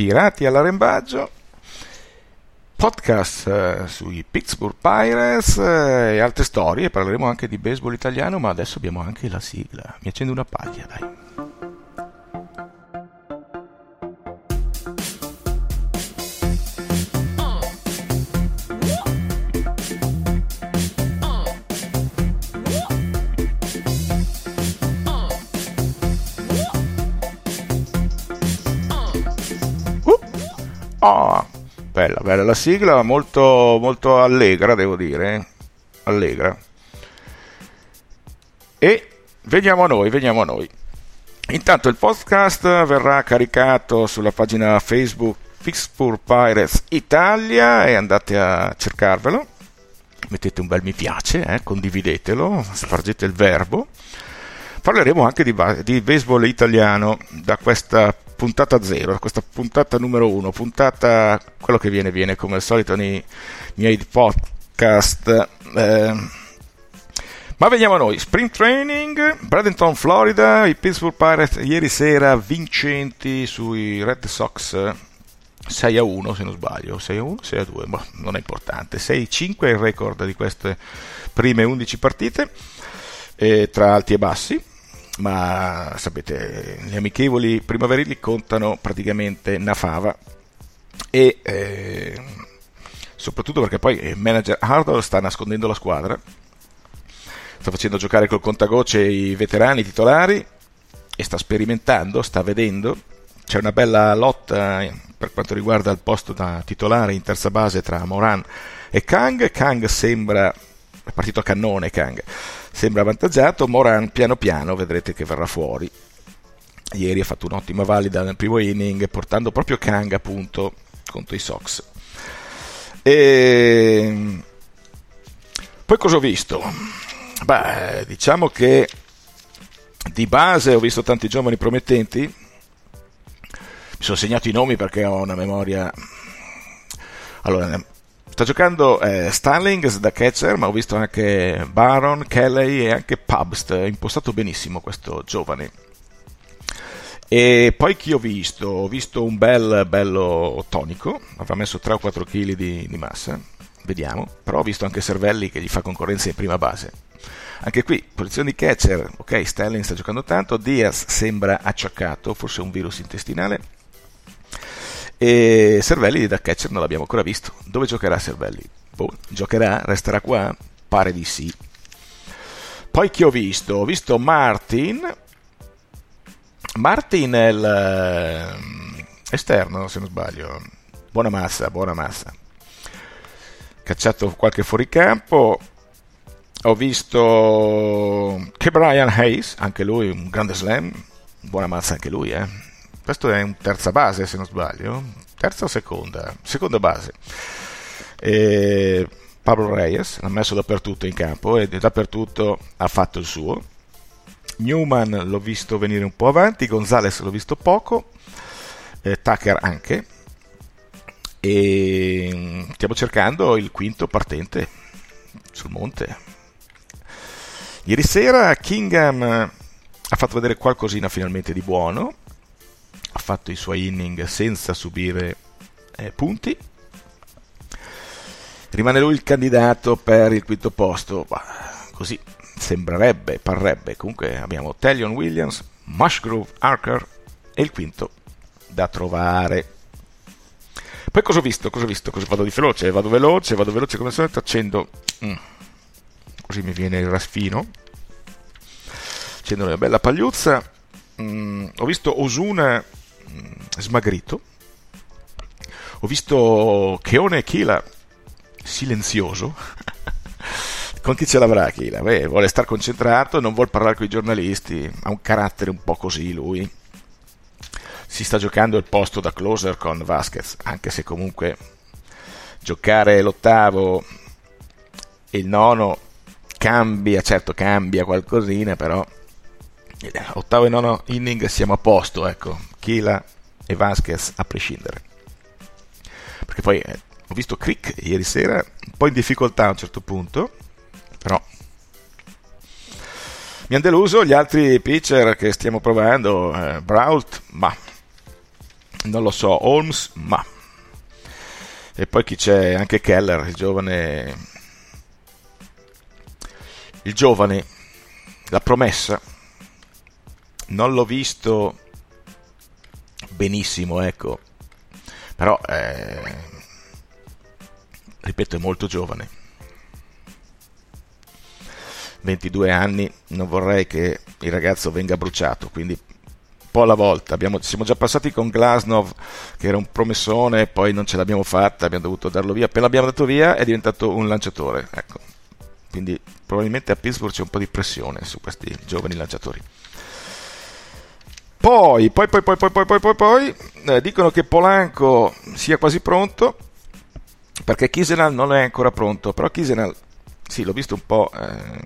Pirati all'arrembaggio, podcast eh, sui Pittsburgh Pirates eh, e altre storie, parleremo anche di baseball italiano, ma adesso abbiamo anche la sigla. Mi accendo una paglia, dai. Oh, bella, bella la sigla, molto, molto allegra, devo dire. Eh. Allegra. E veniamo a noi, veniamo a noi. Intanto il podcast verrà caricato sulla pagina Facebook Pittsburgh Pirates Italia e andate a cercarvelo. Mettete un bel mi piace, eh, condividetelo, spargete il verbo. Parleremo anche di, di baseball italiano da questa puntata zero, questa puntata numero uno, puntata quello che viene viene come al solito nei miei podcast. Eh, ma veniamo a noi, Spring Training, Bradenton, Florida, i Pittsburgh Pirates ieri sera vincenti sui Red Sox 6 a 1 se non sbaglio, 6 a 1, 6 a 2, ma non è importante, 6 a 5 è il record di queste prime 11 partite, eh, tra alti e bassi ma sapete, gli amichevoli primaverili contano praticamente una fava e eh, soprattutto perché poi il manager Hardware sta nascondendo la squadra, sta facendo giocare col contagocce i veterani titolari e sta sperimentando, sta vedendo, c'è una bella lotta per quanto riguarda il posto da titolare in terza base tra Moran e Kang, Kang sembra, è partito a cannone Kang, sembra avvantaggiato, Moran piano piano vedrete che verrà fuori. Ieri ha fatto un'ottima valida nel primo inning portando proprio Kang appunto contro i Sox. E... Poi cosa ho visto? Beh, diciamo che di base ho visto tanti giovani promettenti. Mi sono segnato i nomi perché ho una memoria. Allora, Sta giocando eh, Starlings da catcher, ma ho visto anche Baron, Kelly e anche Pubst. Impostato benissimo questo giovane. E poi chi ho visto? Ho visto un bel bello tonico, avrà messo 3 o 4 kg di, di massa, vediamo. Però ho visto anche Cervelli che gli fa concorrenza in prima base. Anche qui, posizione di catcher, ok, Sterling sta giocando tanto, Diaz sembra acciaccato, forse un virus intestinale, e Cervelli da catcher non l'abbiamo ancora visto. Dove giocherà Cervelli? Boh, giocherà? Resterà qua? Pare di sì. Poi chi ho visto? Ho visto Martin. Martin è l'esterno, se non sbaglio. Buona massa, buona massa. Cacciato qualche fuoricampo. Ho visto che Brian Hayes, anche lui un grande slam. Buona massa anche lui, eh questo è un terza base se non sbaglio, terza o seconda? Seconda base. E Pablo Reyes l'ha messo dappertutto in campo e dappertutto ha fatto il suo. Newman l'ho visto venire un po' avanti, Gonzales l'ho visto poco, eh, Tucker anche. E mm, stiamo cercando il quinto partente sul monte. Ieri sera Kingham ha fatto vedere qualcosina finalmente di buono fatto i suoi inning senza subire eh, punti. Rimane lui il candidato per il quinto posto, bah, così sembrerebbe, parrebbe. Comunque abbiamo Tellion Williams, Mushgrove Archer e il quinto da trovare. Poi cosa ho visto? Cosa ho visto? Cosa vado di veloce? Vado veloce, vado veloce come al solito, accendo. Mm. Così mi viene il rasfino. Accendo una bella pagliuzza. Mm. Ho visto Osuna smagrito. Ho visto Cheone Kila silenzioso. con chi ce l'avrà Kila? Beh, vuole stare concentrato, non vuole parlare con i giornalisti, ha un carattere un po' così lui. Si sta giocando il posto da closer con Vasquez, anche se comunque giocare l'ottavo e il nono cambia, certo cambia qualcosina, però ottavo e nono inning siamo a posto, ecco. Kila e Vasquez a prescindere. Perché poi eh, ho visto Crick ieri sera un po' in difficoltà a un certo punto, però mi hanno deluso gli altri pitcher che stiamo provando, eh, Brault, ma non lo so, Holmes, ma... E poi chi c'è? Anche Keller, il giovane... Il giovane, la promessa. Non l'ho visto benissimo, ecco. Però, eh, ripeto, è molto giovane. 22 anni, non vorrei che il ragazzo venga bruciato, quindi po' alla volta. Abbiamo, siamo già passati con Glasnov, che era un promessone, poi non ce l'abbiamo fatta, abbiamo dovuto darlo via. Appena l'abbiamo dato via è diventato un lanciatore. Ecco. Quindi probabilmente a Pittsburgh c'è un po' di pressione su questi giovani lanciatori. Poi, poi, poi, poi, poi, poi, poi, poi, poi eh, dicono che Polanco sia quasi pronto, perché Kisenal non è ancora pronto, però Kisenal, sì, l'ho visto un po' eh,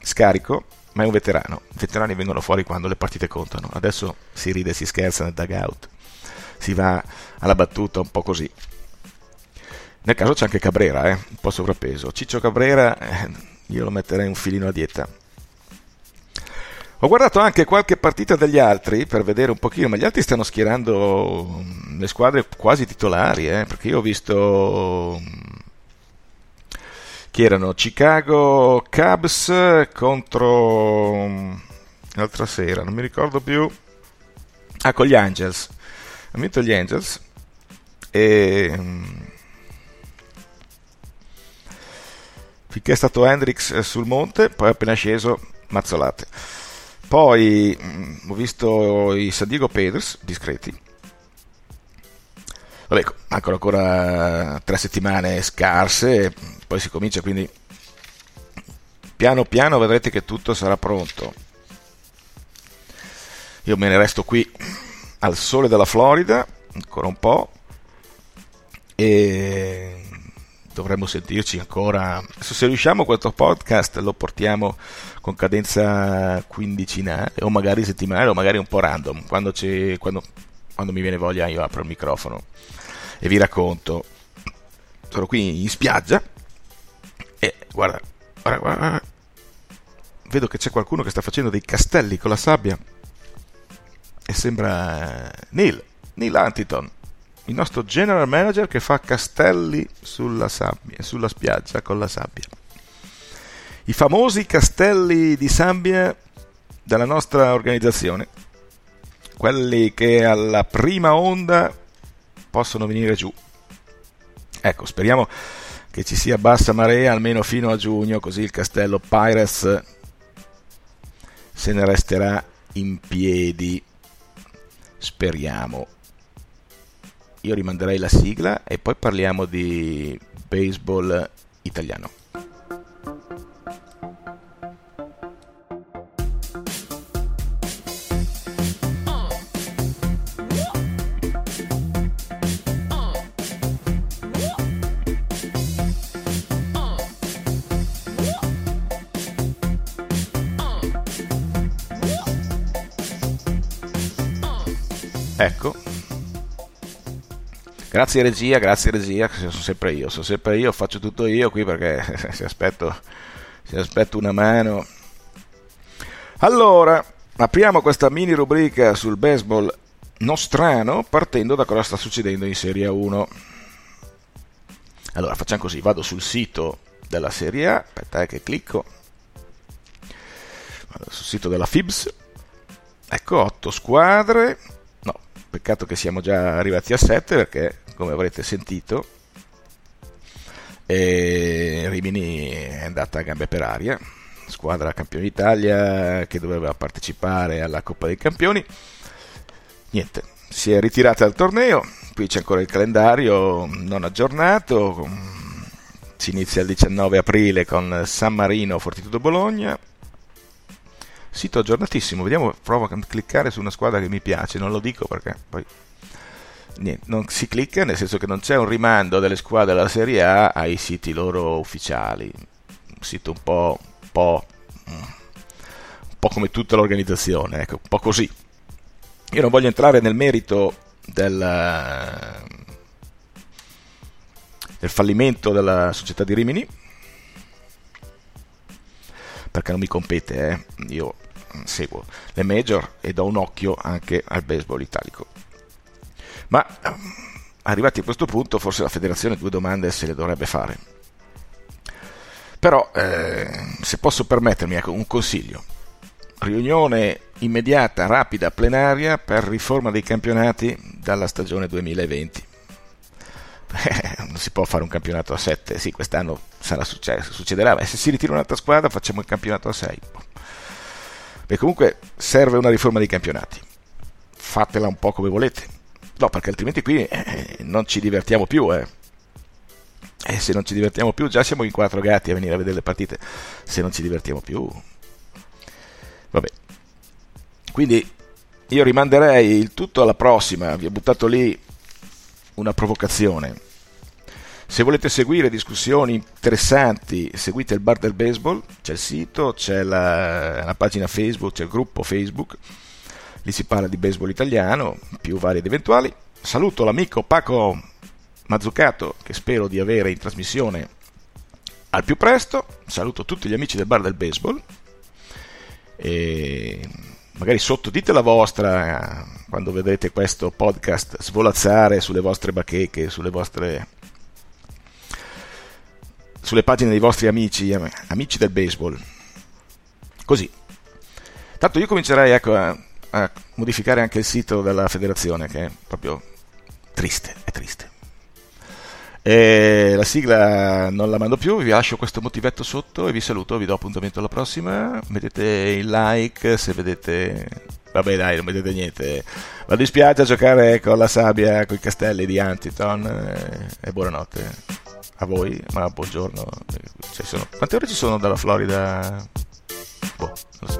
scarico, ma è un veterano. I veterani vengono fuori quando le partite contano. Adesso si ride si scherza nel dugout, si va alla battuta un po' così. Nel caso c'è anche Cabrera, eh, un po' sovrappeso. Ciccio Cabrera, eh, io lo metterei un filino a dieta. Ho guardato anche qualche partita degli altri per vedere un pochino, ma gli altri stanno schierando le squadre quasi titolari, eh, perché io ho visto che erano Chicago Cubs contro mm, l'altra sera, non mi ricordo più. Ah, con gli Angels. Hanno vinto gli Angels e mm, finché è stato Hendrix sul monte, poi appena sceso mazzolate. Poi mh, mm, ho visto i San Diego Peders discreti Vabbè, mancano ancora tre settimane scarse, poi si comincia, quindi piano piano vedrete che tutto sarà pronto. Io me ne resto qui al sole della Florida, ancora un po', e dovremmo sentirci ancora. Se riusciamo questo podcast lo portiamo con cadenza quindicinale o magari settimanale o magari un po' random. Quando, quando, quando mi viene voglia io apro il microfono e vi racconto. Sono qui in spiaggia e guarda, guarda, guarda, vedo che c'è qualcuno che sta facendo dei castelli con la sabbia e sembra Neil, Neil Huntington, il nostro general manager che fa castelli sulla sabbia, sulla spiaggia con la sabbia. I famosi castelli di sabbia della nostra organizzazione, quelli che alla prima onda possono venire giù. Ecco, speriamo che ci sia bassa marea almeno fino a giugno, così il castello Pirates se ne resterà in piedi. Speriamo. Io rimanderei la sigla e poi parliamo di baseball italiano. Ecco. Grazie regia, grazie regia, sono sempre io, sono sempre io, faccio tutto io qui perché se aspetto, se aspetto una mano. Allora, apriamo questa mini rubrica sul baseball nostrano partendo da cosa sta succedendo in Serie 1. Allora, facciamo così, vado sul sito della Serie A, aspetta che clicco, vado sul sito della FIBS, ecco 8 squadre, Peccato che siamo già arrivati a 7 perché, come avrete sentito, eh, Rimini è andata a gambe per aria, squadra campione d'Italia che doveva partecipare alla Coppa dei Campioni. Niente, si è ritirata dal torneo, qui c'è ancora il calendario non aggiornato, si inizia il 19 aprile con San Marino Fortitudo Bologna, Sito aggiornatissimo, vediamo, provo a cliccare su una squadra che mi piace, non lo dico perché poi niente, non si clicca, nel senso che non c'è un rimando delle squadre della Serie A ai siti loro ufficiali. Un sito un po', un po', un po come tutta l'organizzazione, ecco, un po' così. Io non voglio entrare nel merito del, del fallimento della società di Rimini perché non mi compete, eh. io seguo le major e do un occhio anche al baseball italico. Ma arrivati a questo punto forse la federazione due domande se le dovrebbe fare. Però, eh, se posso permettermi, ecco, un consiglio. Riunione immediata, rapida, plenaria per riforma dei campionati dalla stagione 2020. Eh, non si può fare un campionato a 7, sì, quest'anno sarà successo, succederà, ma se si ritira un'altra squadra facciamo il campionato a 6. Beh, comunque serve una riforma dei campionati. Fatela un po' come volete. No, perché altrimenti qui eh, non ci divertiamo più, eh. E se non ci divertiamo più, già siamo in quattro gatti a venire a vedere le partite. Se non ci divertiamo più, vabbè. Quindi io rimanderei il tutto alla prossima. Vi ho buttato lì una provocazione. Se volete seguire discussioni interessanti, seguite il Bar del Baseball, c'è il sito, c'è la, la pagina Facebook, c'è il gruppo Facebook, lì si parla di baseball italiano, più vari ed eventuali. Saluto l'amico Paco Mazzucato, che spero di avere in trasmissione al più presto. Saluto tutti gli amici del Bar del Baseball. E magari sotto dite la vostra quando vedrete questo podcast svolazzare sulle vostre bacheche, sulle vostre sulle pagine dei vostri amici, amici del baseball. Così. Tanto io comincerei ecco, a, a modificare anche il sito della federazione, che è proprio triste, è triste. E la sigla non la mando più, vi lascio questo motivetto sotto e vi saluto, vi do appuntamento alla prossima. Mettete il like se vedete. Vabbè, dai, non vedete niente. Vado spiaggia a giocare con la sabbia, con i castelli di Antiton e, e buonanotte a voi, ma buongiorno. Cioè, sono... Quante ore ci sono dalla Florida? Boh, non so.